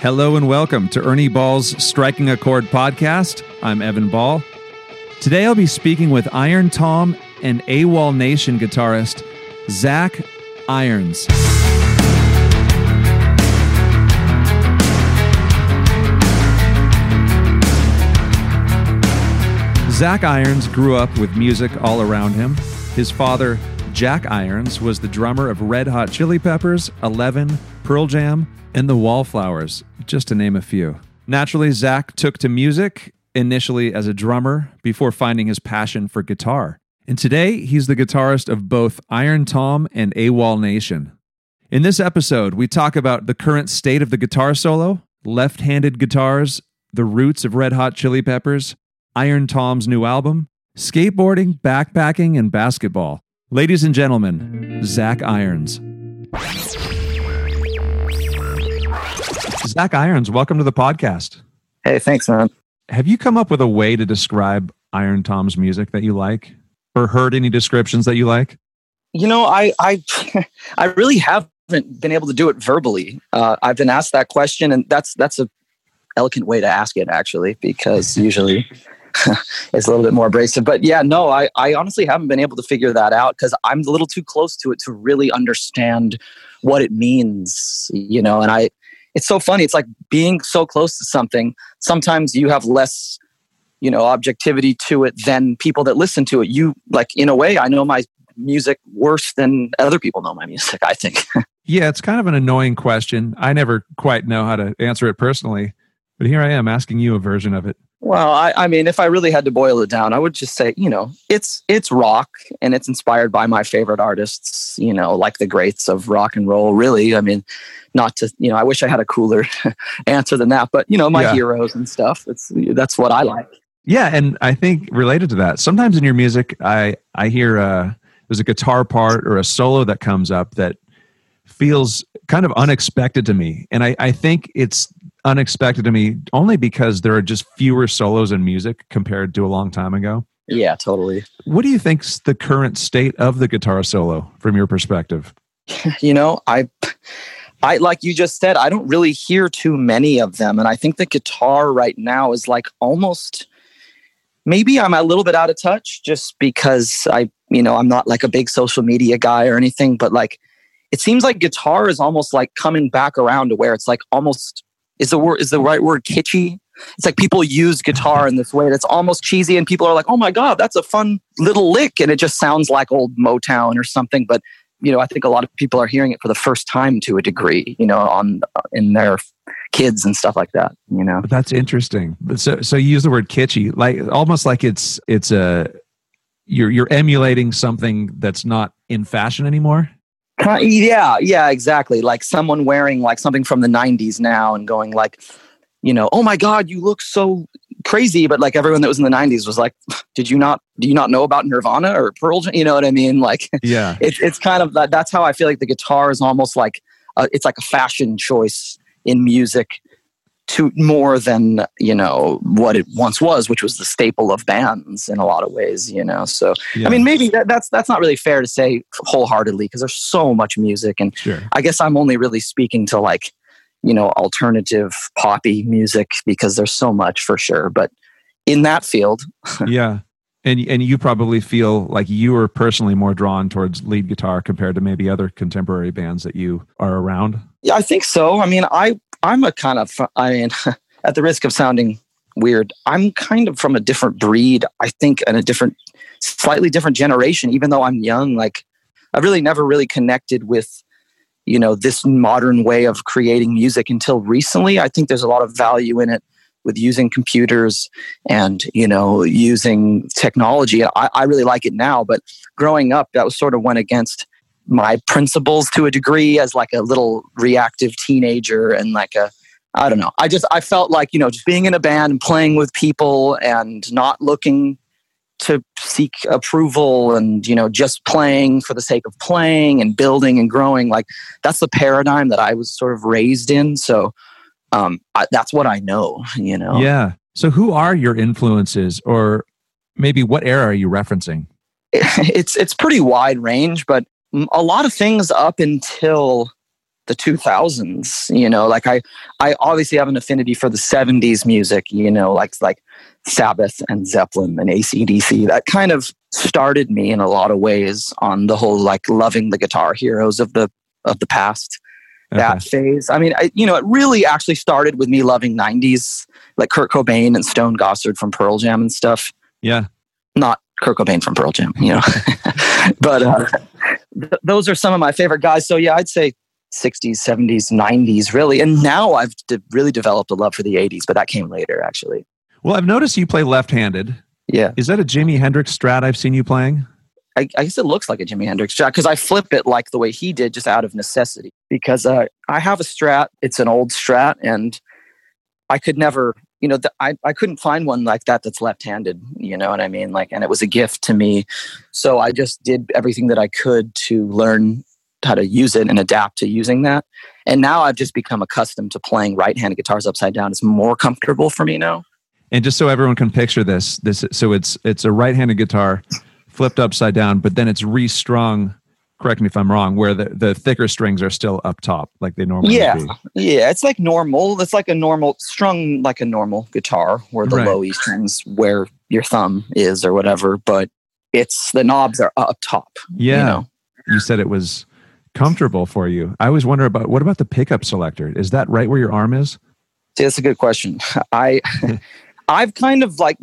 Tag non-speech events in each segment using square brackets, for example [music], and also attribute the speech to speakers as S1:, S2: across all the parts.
S1: Hello and welcome to Ernie Ball's Striking a Chord podcast. I'm Evan Ball. Today I'll be speaking with Iron Tom and AWOL Nation guitarist Zach Irons. Zach Irons grew up with music all around him. His father, Jack Irons, was the drummer of Red Hot Chili Peppers, Eleven, Pearl Jam, and the Wallflowers, just to name a few. Naturally, Zach took to music initially as a drummer before finding his passion for guitar. And today, he's the guitarist of both Iron Tom and AWOL Nation. In this episode, we talk about the current state of the guitar solo, left handed guitars, the roots of Red Hot Chili Peppers, Iron Tom's new album, skateboarding, backpacking, and basketball. Ladies and gentlemen, Zach Irons. Zach Irons, welcome to the podcast.
S2: Hey, thanks, man.
S1: Have you come up with a way to describe Iron Tom's music that you like, or heard any descriptions that you like?
S2: You know, I I [laughs] I really haven't been able to do it verbally. Uh, I've been asked that question, and that's that's a elegant way to ask it, actually, because [laughs] usually [laughs] it's a little bit more abrasive. But yeah, no, I, I honestly haven't been able to figure that out because I'm a little too close to it to really understand what it means, you know. And I, it's so funny. It's like being so close to something. Sometimes you have less, you know, objectivity to it than people that listen to it. You like, in a way, I know my music worse than other people know my music. I think. [laughs]
S1: yeah, it's kind of an annoying question. I never quite know how to answer it personally, but here I am asking you a version of it.
S2: Well, I, I mean, if I really had to boil it down, I would just say, you know, it's it's rock and it's inspired by my favorite artists, you know, like the greats of rock and roll. Really, I mean, not to, you know, I wish I had a cooler [laughs] answer than that, but you know, my yeah. heroes and stuff. It's that's what I like.
S1: Yeah, and I think related to that, sometimes in your music, I I hear uh, there's a guitar part or a solo that comes up that feels kind of unexpected to me, and I I think it's unexpected to me only because there are just fewer solos in music compared to a long time ago.
S2: Yeah, totally.
S1: What do you think's the current state of the guitar solo from your perspective? [laughs]
S2: You know, I I like you just said, I don't really hear too many of them and I think the guitar right now is like almost maybe I'm a little bit out of touch just because I, you know, I'm not like a big social media guy or anything, but like it seems like guitar is almost like coming back around to where it's like almost is the word is the right word kitschy? It's like people use guitar in this way that's almost cheesy and people are like oh my god that's a fun little lick and it just sounds like old motown or something but you know i think a lot of people are hearing it for the first time to a degree you know on uh, in their kids and stuff like that you know?
S1: That's interesting. So so you use the word kitschy like almost like it's it's a you're you're emulating something that's not in fashion anymore
S2: yeah, yeah, exactly. Like someone wearing like something from the 90s now and going like, you know, oh my God, you look so crazy. But like everyone that was in the 90s was like, [laughs] did you not, do you not know about Nirvana or Pearl Jam? You know what I mean? Like, [laughs]
S1: yeah,
S2: it's it's kind of that. That's how I feel like the guitar is almost like, a, it's like a fashion choice in music to more than you know what it once was which was the staple of bands in a lot of ways you know? So yeah. i mean maybe that, that's that's not really fair to say wholeheartedly because there's so much music and
S1: sure.
S2: i guess i'm only really speaking to like you know alternative poppy music because there's so much for sure. But in that field [laughs]
S1: yeah. And and you probably feel like you are personally more drawn towards lead guitar compared to maybe other contemporary bands that you are around.
S2: Yeah i think so. I mean i I'm a kind of, I mean, [laughs] at the risk of sounding weird, I'm kind of from a different breed, I think, and a different, slightly different generation, even though I'm young. Like, I've really never really connected with, you know, this modern way of creating music until recently. I think there's a lot of value in it with using computers and you know using technology I, I, really like it now but growing up that was sort of went against my principles to a degree as like a little reactive teenager and like a I don't know. I just I felt like, you know, just being in a band and playing with people and not looking to seek approval and you know just playing for the sake of playing and building and growing like that's the paradigm that I was sort of raised in so um I, that's what I know you know
S1: Yeah. So who are your influences or maybe what era are you referencing? [laughs]
S2: It's it's pretty wide range but a lot of things up until the 2000s you know like i i obviously have an affinity for the 70s music you know like like sabbath and zeppelin and acdc that kind of started me in a lot of ways on the whole like loving the guitar heroes of the of the past that phase. I mean I, you know it really actually started with me loving 90s like kurt cobain and stone gossard from pearl jam and stuff.
S1: Yeah.
S2: Not kurt cobain from pearl jam you know. [laughs] But uh, th- those are some of my favorite guys. So yeah i'd say 60s 70s 90s really. And now i've de- really developed a love for the 80s but that came later actually.
S1: Well i've noticed you play left-handed.
S2: Yeah.
S1: Is that a jimi hendrix strat i've seen you playing?
S2: I, I guess it looks like a Jimi Hendrix strat because I flip it like the way he did, just out of necessity. Because uh, I have a strat; it's an old strat, and I could never, you know, the, I I couldn't find one like that that's left-handed. You know what I mean? Like, and it was a gift to me, so I just did everything that I could to learn how to use it and adapt to using that. And now I've just become accustomed to playing right-handed guitars upside down. It's more comfortable for me now.
S1: And just so everyone can picture this, this so it's it's a right-handed guitar flipped upside down, but then it's restrung. Correct me if I'm wrong. Where the, the thicker strings are still up top, like they normally
S2: yeah,
S1: be.
S2: yeah. It's like normal. It's like a normal strung like a normal guitar, where the
S1: Right.
S2: low E strings where your thumb is or whatever. But it's the knobs are up top.
S1: Yeah,
S2: You know?
S1: you said it was comfortable for you. I always wonder about what about the pickup selector? Is that right where your arm is?
S2: See, that's a good question. [laughs] I [laughs] I've kind of like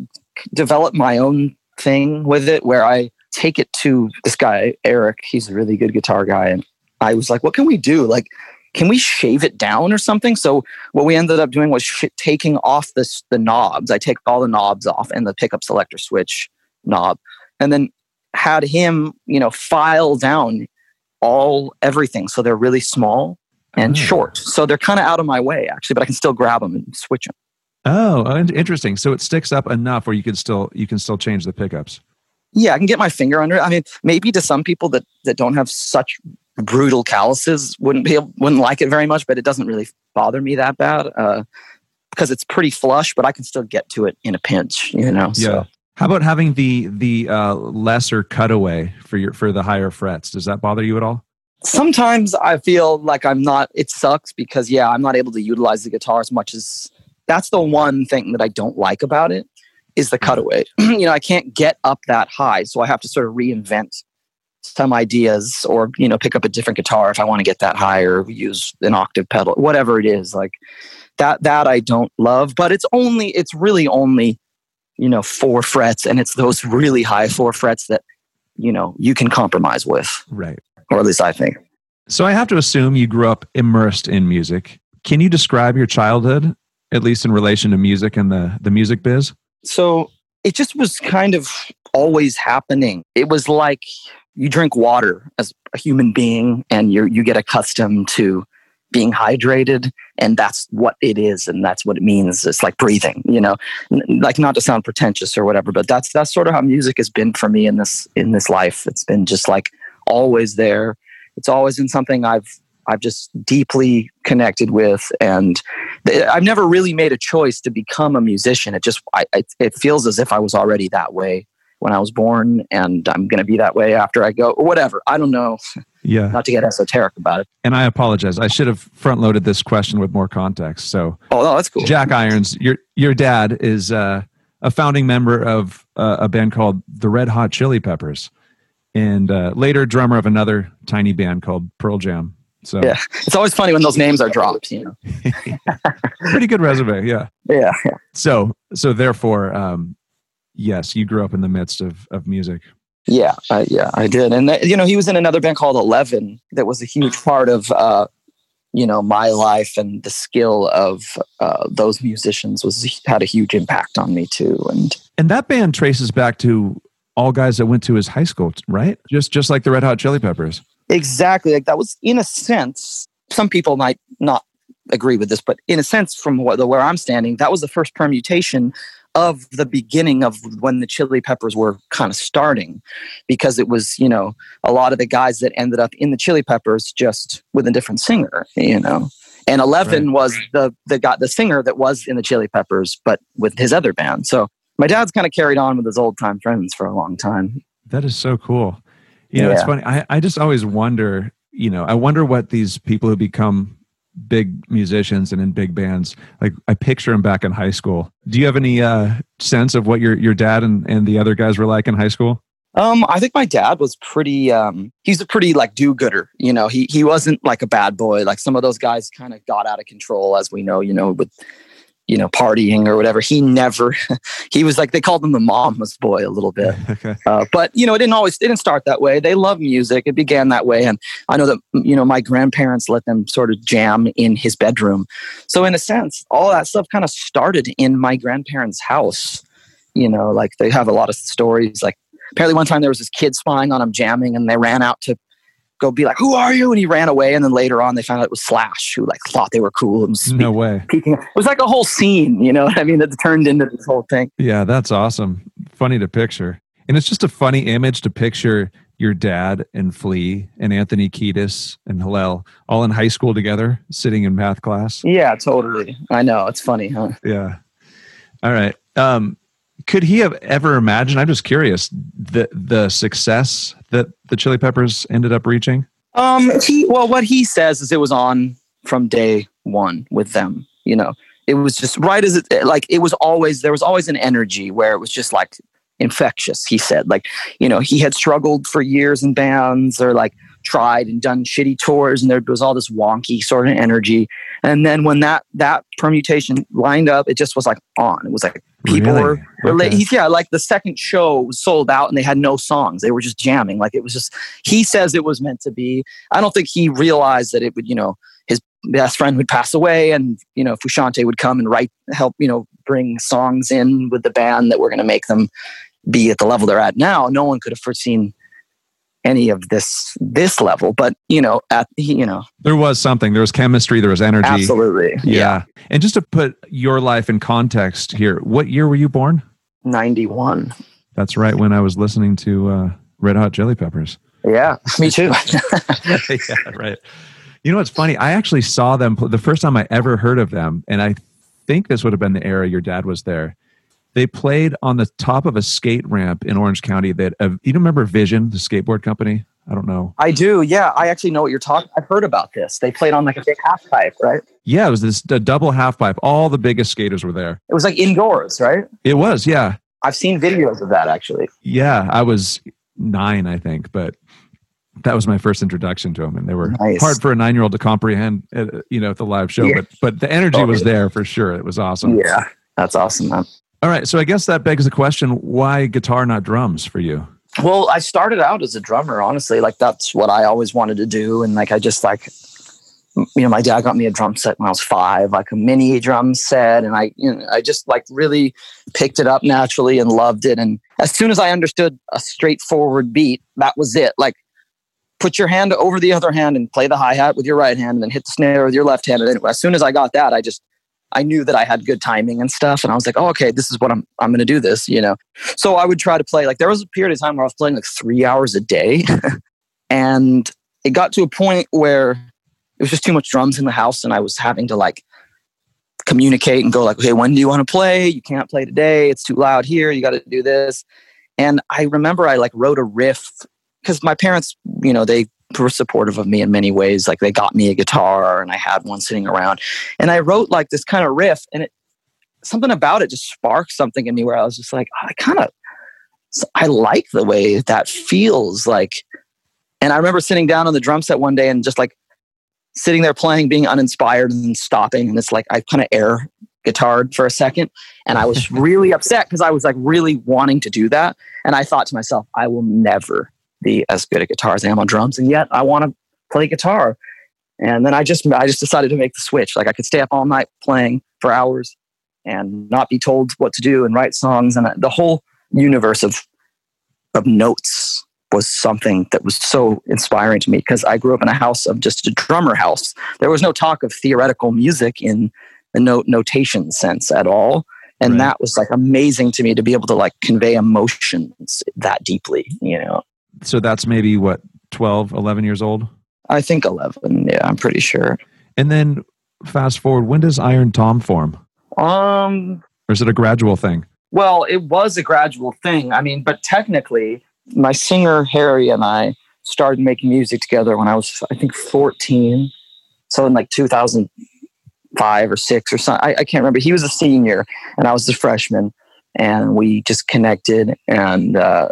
S2: developed my own thing with it where I take it to this guy, Eric. He's a really good guitar guy. And I was like, what can we do? Like, can we shave it down or something? So what we ended up doing was sh- taking off this the knobs. I take all the knobs off and the pickup selector switch knob, and then had him, you know, file down all everything so they're really small and
S1: Oh.
S2: short. So they're kind of out of my way actually, but I can still grab them and switch them.
S1: Oh, interesting. So it sticks up enough where you can still you can still change the pickups.
S2: Yeah, I can get my finger under it. I mean, maybe to some people that that don't have such brutal calluses wouldn't be able, wouldn't like it very much, but it doesn't really bother me that bad uh, because it's pretty flush. But I can still get to it in a pinch, you know. So
S1: How about having the the uh, lesser cutaway for your for the higher frets? Does that bother you at all?
S2: sometimes I feel like I'm not. It sucks because yeah, I'm not able to utilize the guitar as much as. That's the one thing that I don't like about it is the mm. cutaway. [clears throat] you know, I can't get up that high, so I have to sort of reinvent some ideas or you know pick up a different guitar if I want to get that high or use an octave pedal, whatever it is. Like that that I don't love, but it's only it's really only you know four frets, and it's those really high four frets that you know you can compromise with,
S1: Right.
S2: or at least I think.
S1: So I have to assume you grew up immersed in music. Can you describe your childhood, at least in relation to music and the the music biz?
S2: So it just was kind of always happening. It was like you drink water as a human being and you you get accustomed to being hydrated and that's what it is and that's what it means. It's like breathing you know? Like not to sound pretentious or whatever but that's that's sort of how music has been for me in this in this life. It's been just like always there. It's always been something i've i've just deeply connected with and i've never really made a choice to become a musician it just I, I, it feels as if i was already that way when i was born and i'm going to be that way after i go or whatever i don't know [laughs]
S1: Yeah.
S2: not to get esoteric about it
S1: And I apologize. I should have front loaded this question with more context. So
S2: oh no that's cool
S1: Jack Irons, your your dad is uh, a founding member of uh, a band called the Red Hot Chili Peppers, and uh, later drummer of another tiny band called Pearl Jam. So
S2: Yeah. it's always funny when those names are dropped you know [laughs]
S1: pretty good resume. Yeah.
S2: yeah, yeah.
S1: So so therefore, um, yes, you grew up in the midst of of music.
S2: Yeah, uh, yeah, I did, and that, you know, he was in another band called Eleven that was a huge part of, uh, you know, my life and the skill of uh, those musicians was had a huge impact on me too. And
S1: And that band traces back to all guys that went to his high school, right? Just just like the Red Hot Chili Peppers.
S2: Exactly, like that was in a sense. Some people might not agree with this, but in a sense, from what, where I'm standing, that was the first permutation of the beginning of when the Chili Peppers were kind of starting, because it was you know a lot of the guys that ended up in the Chili Peppers just with a different singer, you know. And Eleven was the the got the singer that was in the Chili Peppers, but with his other band. So my dad's kind of carried on with his old time friends for a long time.
S1: That is so cool. You know, it's funny. I, I just always wonder, you know, I wonder what these people who become big musicians and in big bands like i picture them back in high school. Do you have any uh sense of what your your dad and and the other guys were like in high school?
S2: Um i think my dad was pretty um he's a pretty like do-gooder you know? He he wasn't like a bad boy. Like some of those guys kind of got out of control as we know you know with you know, partying or whatever. He never, [laughs] he was like, they called him the mama's boy a little bit. [laughs] okay. Uh, but, you know, it didn't always, it didn't start that way. They love music. It began that way. And I know that, you know, my grandparents let them sort of jam in his bedroom. So in a sense, all that stuff kind of started in my grandparents' house. You know, like they have a lot of stories. Like apparently one time there was this kid spying on him jamming and they ran out to go be like, "Who are you?" And he ran away. And then later on, they found out it was Slash, who like thought they were cool. And
S1: was no way.
S2: Peeking. It was like a whole scene, you know. I mean, that turned into this whole thing.
S1: Yeah, that's awesome. Funny to picture, and it's just a funny image to picture your dad and Flea and Anthony Kiedis and Hillel all in high school together, sitting in math class.
S2: Yeah, totally. I know it's funny, huh?
S1: Yeah. All right. Um, could he have ever imagined? I'm just curious the the success that the Chili Peppers ended up reaching.
S2: Um, he well, what he says is it was on from day one with them. You know, it was just right as it like it was always there was always an energy where it was just like infectious. He said like you know he had struggled for years in bands or like tried and done shitty tours and there was all this wonky sort of energy. And then when that that permutation lined up it just was like on. It was like people really? were, okay. yeah like the second show was sold out and they had no songs. They were just jamming. Like it was just he says it was meant to be. I don't think he realized that it would you know his best friend would pass away and you know Frusciante would come and write help you know bring songs in with the band that were going to make them be at the level they're at now. No one could have foreseen any of this this level but you know at you know.
S1: There was something. There was chemistry. There was energy.
S2: Absolutely.
S1: Yeah. yeah. and just to put your life in context here what year were you born?
S2: 91
S1: that's right when i was listening to uh, red hot chili peppers.
S2: Yeah me too. [laughs]
S1: Yeah right. You know what's funny? I actually saw them the first time i ever heard of them and i think this would have been the era your dad was there they played on the top of a skate ramp in Orange County. That uh, you don't remember Vision, the skateboard company? I don't know.
S2: I do. Yeah, I actually know what you're talking. I've heard about this. They played on like a big half pipe, right?
S1: Yeah, it was this a double half pipe. All the biggest skaters were there.
S2: It was like indoors, right?
S1: It was. Yeah.
S2: I've seen videos of that actually.
S1: Yeah, I was nine, I think, but that was my first introduction to them, and they were nice. hard for a nine-year-old to comprehend. Uh, you know, at the live show, yeah. but but the energy was there for sure. It was awesome.
S2: Yeah, that's awesome, man.
S1: All right. So I guess that begs the question why guitar, not drums for you?
S2: Well, I started out as a drummer, honestly. Like, that's what I always wanted to do. And like, I just like, you know, my dad got me a drum set when I was five, like a mini drum set. And I, you know, I just like really picked it up naturally and loved it. And as soon as I understood a straightforward beat, that was it. Like, put your hand over the other hand and play the hi hat with your right hand and then hit the snare with your left hand. And then as soon as I got that, I just I knew that I had good timing and stuff. And I was like, oh, okay, this is what I'm, I'm going to do this, you know? So I would try to play, like, there was a period of time where I was playing like three hours a day. [laughs] and it got to a point where it was just too much drums in the house. And I was having to like communicate and go, like, okay, when do you want to play? You can't play today. It's too loud here. You got to do this. And I remember I like wrote a riff because my parents, you know, they were supportive of me in many ways. Like they got me a guitar and I had one sitting around. And I wrote like this kind of riff and it something about it just sparked something in me where I was just like, I kind of I like the way that feels like. And I remember sitting down on the drum set one day and just like sitting there playing, being uninspired and stopping. And it's like I kind of air guitared for a second. And I was [laughs] really upset because I was like really wanting to do that. And I thought to myself, I will never be as good at guitar as I am on drums, and yet I want to play guitar. And then I just I just decided to make the switch. Like I could stay up all night playing for hours and not be told what to do and write songs, and the whole universe of of notes was something that was so inspiring to me because I grew up in a house of just a drummer house. There was no talk of theoretical music in the note notation sense at all. And right. that was like amazing to me to be able to like convey emotions that deeply, you know
S1: so that's maybe what 12 11 years old
S2: i think 11 yeah i'm pretty sure
S1: and then fast forward when does iron tom form
S2: um
S1: or is it a gradual thing
S2: well it was a gradual thing i mean but technically my singer harry and i started making music together when I was, I think, 14. So in like 2005 or six or something, I, I can't remember. He was a senior and I was a freshman, and we just connected and. Uh,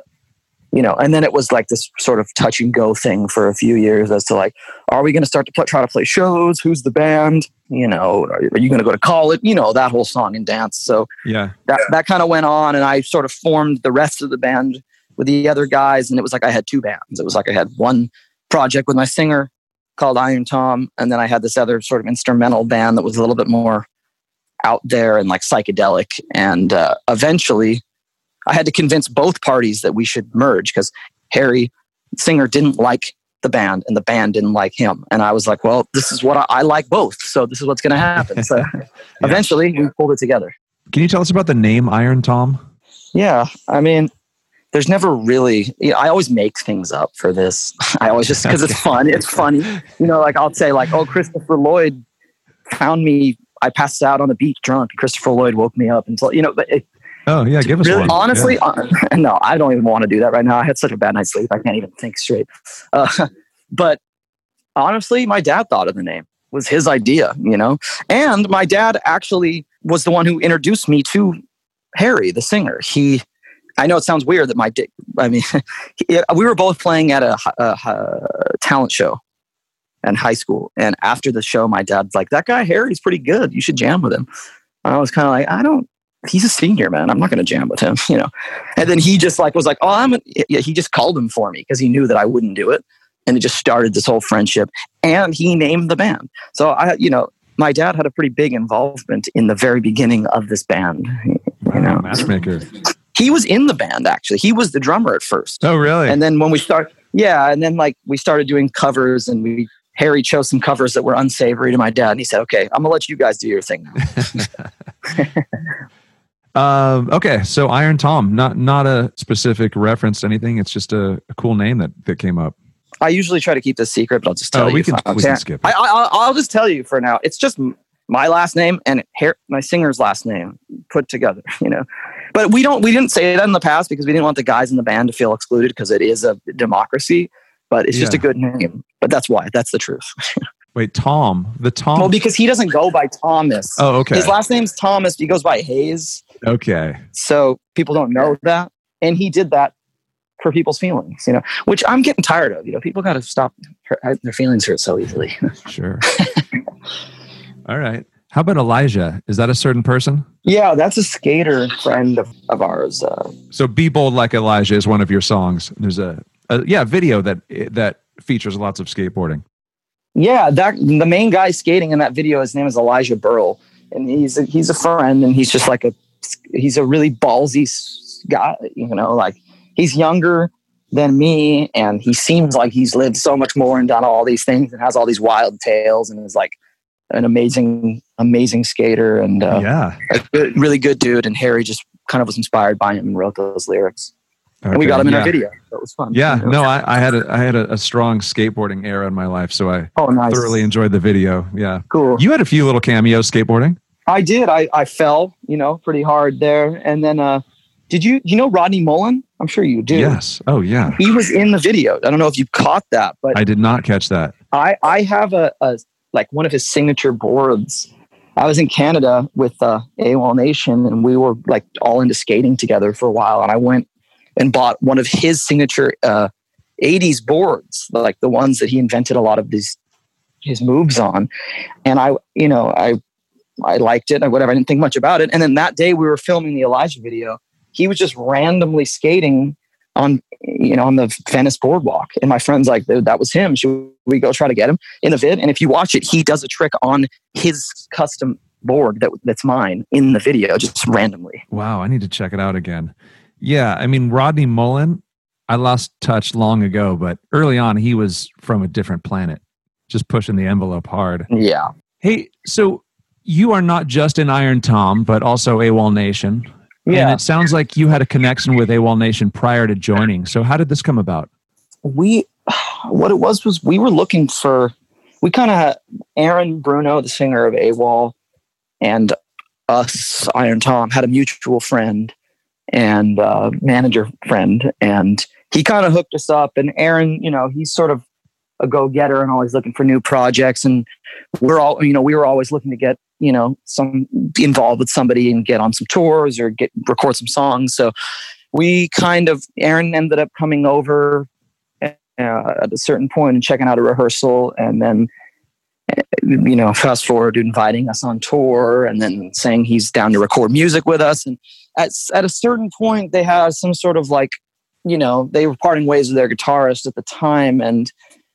S2: you know, and then it was like this sort of touch and go thing for a few years as to like, are we going to start to try to play shows? Who's the band? You know, are, are you going to go to college? You know, that whole song and dance. So
S1: Yeah.
S2: that, that kind of went on, and I sort of formed the rest of the band with the other guys, and it was like I had two bands. It was like I had one project with my singer called Iron Tom, and then I had this other sort of instrumental band that was a little bit more out there and like psychedelic. And uh, eventually, I had to convince both parties that we should merge because Harry, singer, didn't like the band, and the band didn't like him. And I was like, well, this is what I, I like both, so this is what's going to happen. So [laughs] [laughs] eventually, we pulled it together.
S1: Can you tell us about the name Iron Tom?
S2: Yeah, I mean, there's never really. You know, I always make things up for this. [laughs] I always just because it's fun. It's funny. You know, like I'll say like, "Oh, Christopher Lloyd found me. I passed out on the beach drunk. Christopher Lloyd woke me up." And so, you know, but it,
S1: Oh yeah, give us
S2: really,
S1: one.
S2: honestly, uh, [laughs] no, I don't even want to do that right now. I had such a bad night's sleep. I can't even think straight. Uh, [laughs] but honestly, my dad thought of the name. It was his idea, you know. And my dad actually was the one who introduced me to Harry, the singer. He, I know it sounds weird that my, I mean, [laughs] we were both playing at a, a, a talent show in high school, and after the show, my dad's like, "That guy Harry's pretty good. You should jam with him." And I was kind of like, "I don't." He's a senior man. I'm not going to jam with him, [laughs] you know. And then he just like was like, "Oh, I'm." Yeah, he just called him for me because he knew that I wouldn't do it, and it just started this whole friendship. And he named the band. So I, you know, my dad had a pretty big involvement in the very beginning of this band. You know,
S1: matchmaker.
S2: he was in the band actually. He was the drummer at first,
S1: Oh really?
S2: and then when we start, yeah, and then like we started doing covers, and we Harry chose some covers that were unsavory to my dad, and he said, "Okay, I'm gonna let you guys do your thing now." [laughs] [laughs]
S1: Um, okay, so Iron Tom, not not a specific reference to anything. It's just a, a cool name that that came up.
S2: I usually try to keep this secret, but I'll just tell
S1: Oh,
S2: you.
S1: we can, we can skip it.
S2: I, I, I'll just tell you for now. It's just my last name and Har- my singer's last name put together. [laughs] You know, but we don't. We didn't say that in the past because we didn't want the guys in the band to feel excluded because it is a democracy. But it's just a good name. But that's why. That's the truth. [laughs]
S1: Wait, Tom, the Tom.
S2: Well, because he doesn't go by Thomas.
S1: oh, okay,
S2: His last name's Thomas. He goes by Hayes.
S1: Okay.
S2: So people don't know that. And he did that for people's feelings, you know, which I'm getting tired of. You know, people got to stop hurt, their feelings hurt so easily. [laughs]
S1: Sure. All right. How about Elijah? Is that a certain person?
S2: yeah, that's a skater friend of, of ours. Uh,
S1: So "Be Bold Like Elijah" is one of your songs. There's a, a yeah video that that features lots of skateboarding.
S2: yeah, that the main guy skating in that video, his name is Elijah Berle, and he's a, he's a friend, and he's just like a he's a really ballsy guy. You know, like he's younger than me, and he seems like he's lived so much more and done all these things and has all these wild tales, and is like an amazing amazing skater and uh,
S1: yeah.
S2: a good, really good dude. And Harry just kind of was inspired by him and wrote those lyrics, and we got him in
S1: yeah.
S2: our video. It was fun.
S1: Yeah, no, I, I had a I had a, a strong skateboarding era in my life, so I
S2: Oh, nice.
S1: thoroughly enjoyed the video. Yeah,
S2: cool.
S1: you had a few little cameos skateboarding.
S2: I did. I, I fell, you know, pretty hard there. And then, uh, did you, you know, Rodney Mullen? I'm sure you do.
S1: Yes. Oh yeah.
S2: He was in the video. I don't know if you caught that, but
S1: I did not catch that.
S2: I, I have a, a, like one of his signature boards. I was in Canada with uh, AWOL Nation and we were like all into skating together for a while. And I went and bought one of his signature uh, 80s boards, like the ones that he invented a lot of these his moves on. And I, you know, I I liked it. Whatever. I didn't think much about it. And then that day we were filming the Elijah video. He was just randomly skating on you know on the Venice boardwalk, and my friend's like, "That was him. Should we go try to get him in the vid?" And if you watch it, he does a trick on his custom board that that's mine in the video, just randomly.
S1: Wow, I need to check it out again. Yeah, I mean Rodney Mullen, I lost touch long ago, but early on he was from a different planet, just pushing the envelope hard.
S2: Yeah.
S1: Hey, so you are not just in Iron Tom, but also AWOL Nation. And
S2: Yeah.
S1: it sounds like you had a connection with AWOL Nation prior to joining. So how did this come about?
S2: we [sighs] what it was was we were looking for we kind of aaron bruno the singer of awol and us iron tom had a mutual friend and uh, manager friend and he kind of hooked us up. And Aaron, you know, he's sort of a go getter and always looking for new projects. And we're all, you know, we were always looking to get, you know, some involved with somebody and get on some tours or get record some songs. So we kind of, Aaron ended up coming over uh, at a certain point and checking out a rehearsal and then you know, fast forward to inviting us on tour and then saying he's down to record music with us. And at, at a certain point, they had some sort of like, you know, they were parting ways with their guitarist at the time. And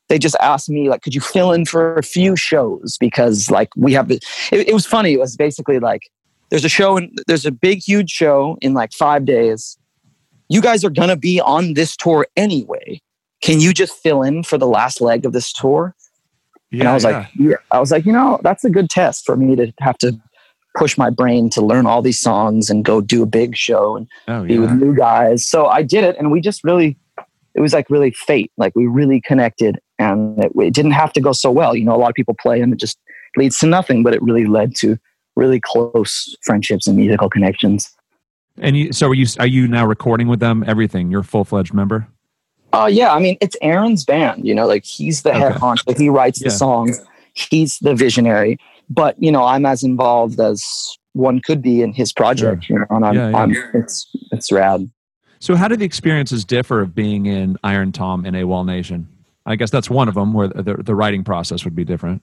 S2: they just asked me, like, could you fill in for a few shows? Because, like, we have, it, it was funny. It was basically like, there's a show and there's a big, huge show in like five days. You guys are to be on this tour anyway. Can you just fill in for the last leg of this tour? Yeah, and I was yeah. like, yeah. I was like, you know, that's a good test for me to have to push my brain to learn all these songs and go do a big show and oh, be with new guys. So I did it, and we just really, it was like really fate. Like we really connected, and it, it didn't have to go so well. You know, a lot of people play and it just leads to nothing, but it really led to really close friendships and musical connections.
S1: And you, so are you? Are you now recording with them? Everything? You're a full fledged member.
S2: Uh, yeah, I mean, it's Aaron's band. You know, like he's the okay. head honcho. He writes yeah. the songs. He's the visionary. But you know, I'm as involved as one could be in his project. Sure. You know, and I'm, yeah, yeah. I'm, it's it's rad.
S1: So, how do the experiences differ of being in Iron Tom and AWOL Nation? I guess that's one of them where the, the writing process would be different.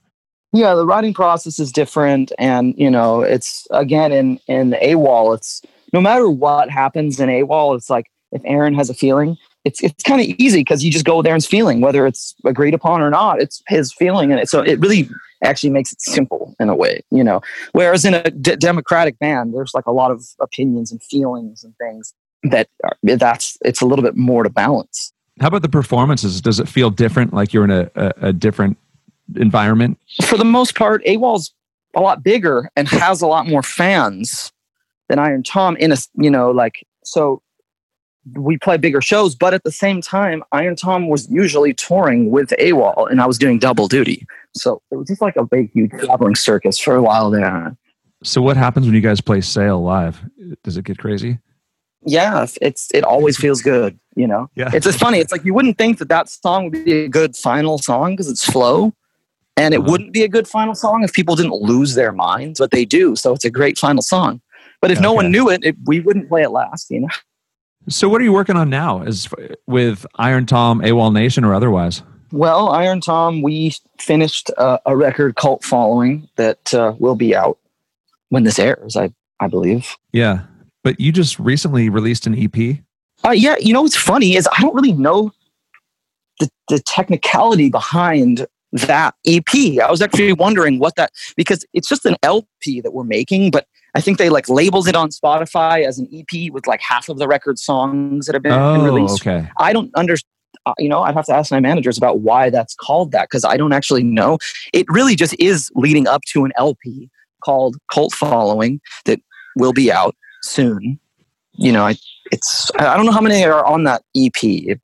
S2: Yeah, the writing process is different, and you know, it's again in in AWOL. It's no matter what happens in AWOL, it's like if Aaron has a feeling, it's it's kind of easy because you just go with Aaron's feeling, whether it's agreed upon or not. It's his feeling, and it, so it really actually makes it simple in a way, you know. Whereas in a d- democratic band, there's like a lot of opinions and feelings and things that are, that's it's a little bit more to balance.
S1: How about the performances? Does it feel different? Like you're in a, a, a different environment?
S2: For the most part, AWOL's a lot bigger and has a lot more fans than Iron Tom. In a you know like so we play bigger shows, but at the same time, Iron Tom was usually touring with AWOL and I was doing double duty. So it was just like a big, huge traveling circus for a while there.
S1: So what happens when you guys play Sail live? Does it get crazy?
S2: Yeah, it's it always [laughs] feels good, you know. Yeah, it's just funny. It's like you wouldn't think that that song would be a good final song because it's slow, and it uh-huh. wouldn't be a good final song if people didn't lose their minds, but they do. So it's a great final song. But if okay. no one knew it, it, we wouldn't play it last, you know.
S1: So, what are you working on now? Is with Iron Tom, AWOL Nation, or otherwise?
S2: Well, Iron Tom, we finished uh, a record cult following that uh, will be out when this airs. I I believe.
S1: Yeah, but you just recently released an EP.
S2: Uh, yeah, you know what's funny is I don't really know the the technicality behind that EP. I was actually wondering what that because it's just an LP that we're making, but I think they like labeled it on Spotify as an EP with like half of the record songs that have been oh, released.
S1: Okay.
S2: I don't understand. Uh, you know, I'd have to ask my managers about why that's called that because I don't actually know. It really just is leading up to an LP called Cult Following that will be out soon. You know, I, it's I don't know how many are on that EP,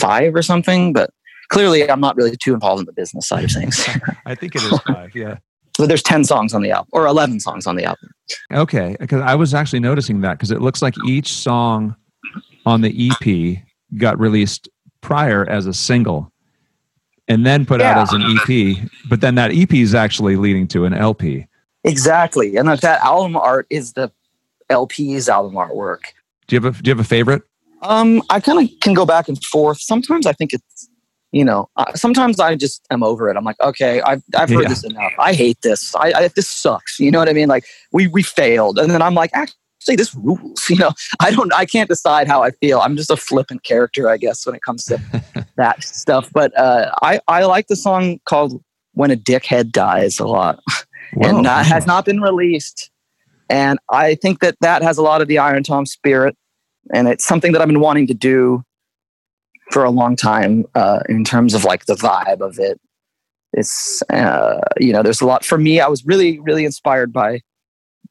S2: five or something, but clearly I'm not really too involved in the business side of things. [laughs]
S1: I think it is five. Yeah. [laughs]
S2: So there's 10 songs on the album or 11 songs on the album.
S1: Okay. Because I was actually noticing that because it looks like each song on the EP got released prior as a single and then put yeah. out as an EP. But then that EP is actually leading to an LP.
S2: Exactly. And that, that album art is the LP's album artwork.
S1: Do you have a, do you have a favorite?
S2: Um, I kind of can go back and forth. Sometimes I think it's you know, uh, sometimes I just am over it. I'm like, okay, I've, I've heard yeah. this enough. I hate this. I, I, this sucks. You know what I mean? Like we, we failed. And then I'm like, actually this rules. [laughs] You know, I don't, I can't decide how I feel. I'm just a flippant character, I guess, when it comes to [laughs] that stuff. But, uh, I, I like the song called when a dickhead dies a lot [laughs] Whoa. and that has not been released. And I think that that has a lot of the Iron Tom spirit and it's something that I've been wanting to do for a long time uh, in terms of like the vibe of it. It's uh, you know, there's a lot for me. I was really really inspired by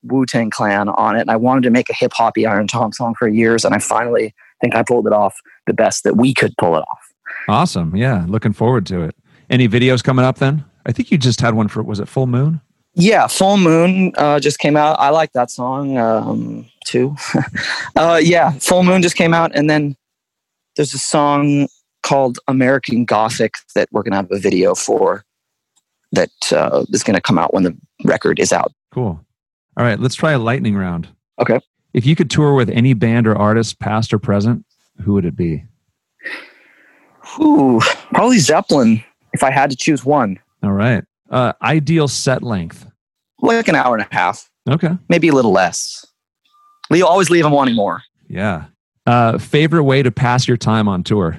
S2: Wu Tang Clan on it, and I wanted to make a hip hoppy Iron Tom song for years, and I finally think I pulled it off the best that we could pull it off.
S1: Awesome, yeah, looking forward to it. Any videos coming up then? I think you just had one for was it Full Moon?
S2: Yeah, Full Moon uh, just came out. I like that song um, too. [laughs] uh, yeah, Full Moon just came out, and then there's a song called American Gothic that we're going to have a video for that uh, is going to come out when the record is out.
S1: Cool. All right, let's try a lightning round.
S2: Okay.
S1: If you could tour with any band or artist, past or present, who would it be?
S2: Ooh, probably Zeppelin if I had to choose one.
S1: All right. Uh, ideal set length.
S2: Like an hour and a half,
S1: Okay.
S2: maybe a little less. You always leave them wanting more.
S1: Yeah. Uh, favorite way to pass your time on tour?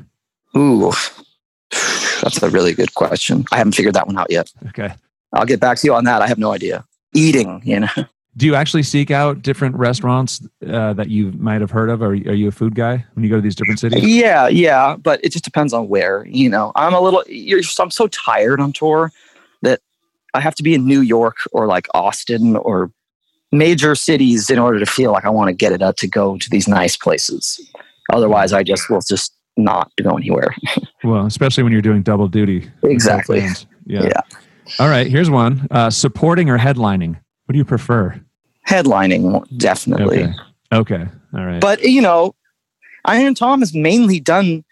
S2: Ooh, that's a really good question. I haven't figured that one out yet.
S1: Okay.
S2: I'll get back to you on that. I have no idea. Eating, you know.
S1: Do you actually seek out different restaurants uh, that you might have heard of? Or are you a food guy when you go to these different cities?
S2: Yeah, yeah, but it just depends on where. You know, I'm a little. You're, I'm so tired on tour I have to be in New York or like Austin or major cities in order to feel like I want to get it up to go to these nice places. Otherwise, I just will just not go anywhere. [laughs]
S1: Well, especially when you're doing double duty.
S2: Exactly.
S1: Yeah.
S2: Yeah.
S1: All right. Here's one. Uh, supporting or headlining? What do you prefer?
S2: Headlining, definitely.
S1: Okay. Okay. All right.
S2: But you know, Iron Tom has mainly done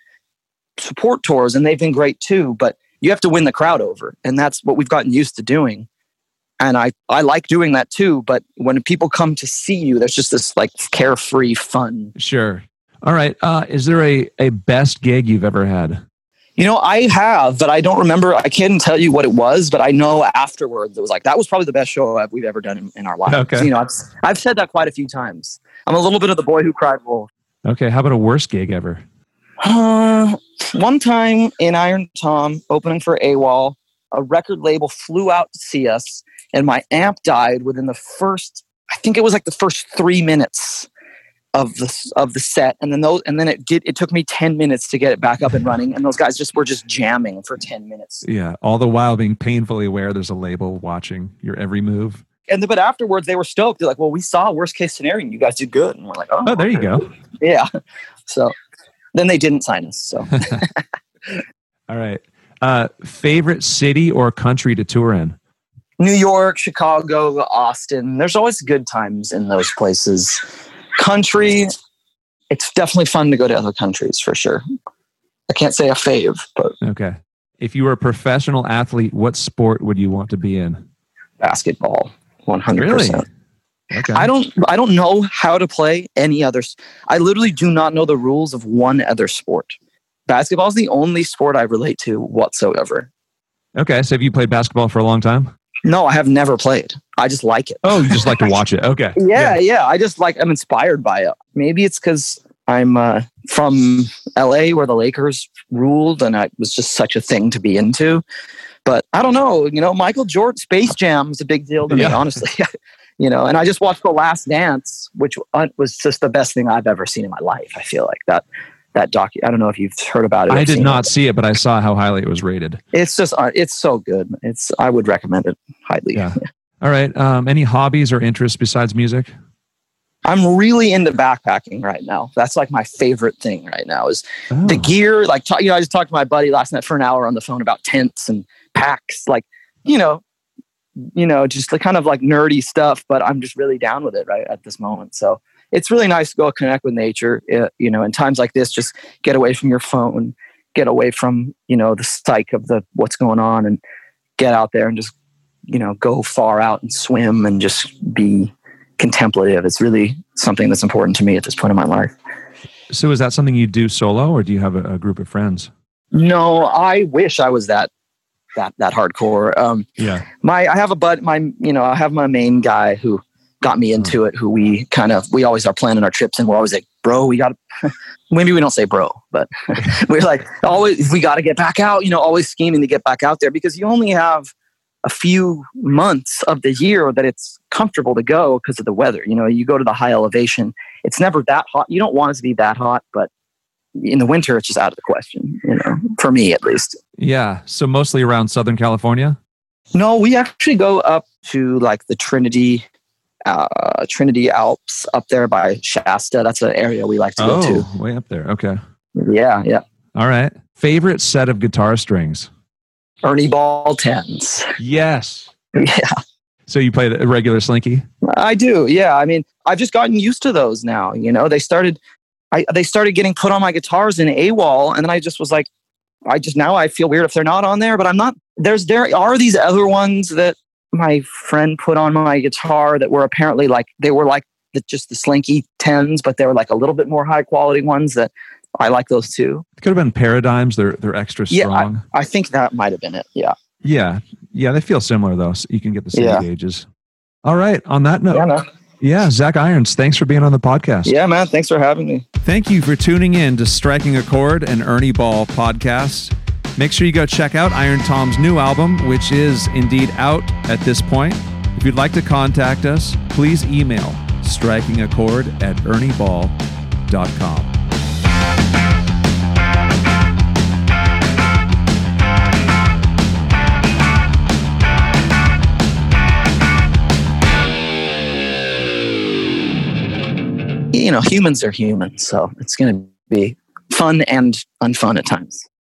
S2: support tours, and they've been great too. But you have to win the crowd over, and that's what we've gotten used to doing. And I I like doing that too. But when people come to see you, there's just this like carefree fun.
S1: sure. All right. Uh, is there a, a best gig you've ever had?
S2: You know, I have, but I don't remember. I can't tell you what it was, but I know afterwards it was like that was probably the best show I've- we've ever done in, in our lives.
S1: Okay.
S2: You know, I've I've said that quite a few times. I'm a little bit of the boy who cried wolf.
S1: Okay. How about a worst gig ever?
S2: Uh, one time in Iron Tom, opening for AWOL, a record label flew out to see us, and my amp died within the first. I think it was like the first three minutes of the of the set, and then those, and then it did. It took me ten minutes to get it back up and running, and those guys just were just jamming for ten minutes.
S1: Yeah. All the while being painfully aware there's a label watching your every move.
S2: And then, but afterwards, they were stoked. They're like, "Well, we saw worst case scenario, and you guys did good." And we're like, "Oh,
S1: Oh, there you go.
S2: Yeah. So then they didn't sign us. So [laughs]
S1: All right. Uh, favorite city or country to tour in?
S2: New York, Chicago, Austin. There's always good times in those places. Country, it's definitely fun to go to other countries for sure. I can't say a fave, but
S1: Okay. If you were a professional athlete, what sport would you want to be in?
S2: basketball, 100%.
S1: Really? Okay.
S2: I don't I don't know how to play any others. I literally do not know the rules of one other sport. Basketball is the only sport I relate to whatsoever.
S1: okay. So have you played basketball for a long time?
S2: No, I have never played. I just like it.
S1: Oh, you just like to [laughs] watch it. Okay.
S2: yeah, yeah. I just like I'm inspired by it. Maybe it's because I'm uh, from LA where the Lakers ruled, and it was just such a thing to be into. But I don't know. You know, Michael Jordan, Space Jam is a big deal to me, honestly. [laughs] you know, and I just watched The Last Dance, which uh, was just the best thing I've ever seen in my life. I feel like that that doc. I don't know if you've heard about it.
S1: I did not
S2: it.
S1: see it, but I saw how highly it was rated.
S2: It's just uh, it's so good. It's I would recommend it highly.
S1: Yeah. [laughs] All right. Um, any hobbies or interests besides music?
S2: I'm really into backpacking right now. That's like my favorite thing right now is
S1: Oh,
S2: the gear. Like, you know, I just talked to my buddy last night for an hour on the phone about tents and packs. Like, you know, you know, just the kind of like nerdy stuff. But I'm just really down with it right at this moment. So it's really nice to go connect with nature. You know, in times like this, just get away from your phone, get away from you know the psych of the what's going on, and get out there and just you know go far out and swim and just be contemplative. It's really something that's important to me at this point in my life.
S1: so is that something you do solo, or do you have a, a group of friends?
S2: No, I wish I was that that that hardcore. Um,
S1: Yeah.
S2: my I have a bud, my you know I have my main guy who got me into it. Who we kind of we always are planning our trips, and we're always like, bro, we got to. [laughs] Maybe we don't say bro, but [laughs] we're like always we got to get back out. You know, always scheming to get back out there because you only have a few months of the year that it's comfortable to go because of the weather. You know, you go to the high elevation, it's never that hot. You don't want it to be that hot, but in the winter, it's just out of the question. You know, for me at least.
S1: Yeah. So mostly around Southern California.
S2: No, we actually go up to like the Trinity, uh, Trinity Alps up there by Shasta. That's an area we like to go to.
S1: Oh, way up there. Okay.
S2: Yeah, yeah.
S1: All right. Favorite set of guitar strings?
S2: Ernie Ball tens.
S1: Yes. [laughs]
S2: Yeah,
S1: So you play the regular slinky?
S2: I do. Yeah, I mean, I've just gotten used to those now. You know, they started I, they started getting put on my guitars in AWOL, and then I just was like, I just now I feel weird if they're not on there, but I'm not. There's there are these other ones that my friend put on my guitar that were apparently like they were like the, just the slinky tens, but they were like a little bit more high quality ones that I like those too.
S1: It could have been paradigms. They're they're extra strong.
S2: Yeah, I, I think that might have been it. Yeah.
S1: Yeah. Yeah. They feel similar though. So you can get the same
S2: Yeah.
S1: gauges. All right. On that note,
S2: Yeah, man.
S1: Yeah, Zach Irons, thanks for being on the podcast.
S2: Yeah, man. Thanks for having me.
S1: Thank you for tuning in to Striking a Chord and Ernie Ball podcast. Make sure you go check out IRONTOM's new album, which is indeed out at this point. If you'd like to contact us, please email strikingachord at ernieball.com.
S2: You know, humans are humans, so it's going to be fun and unfun at times.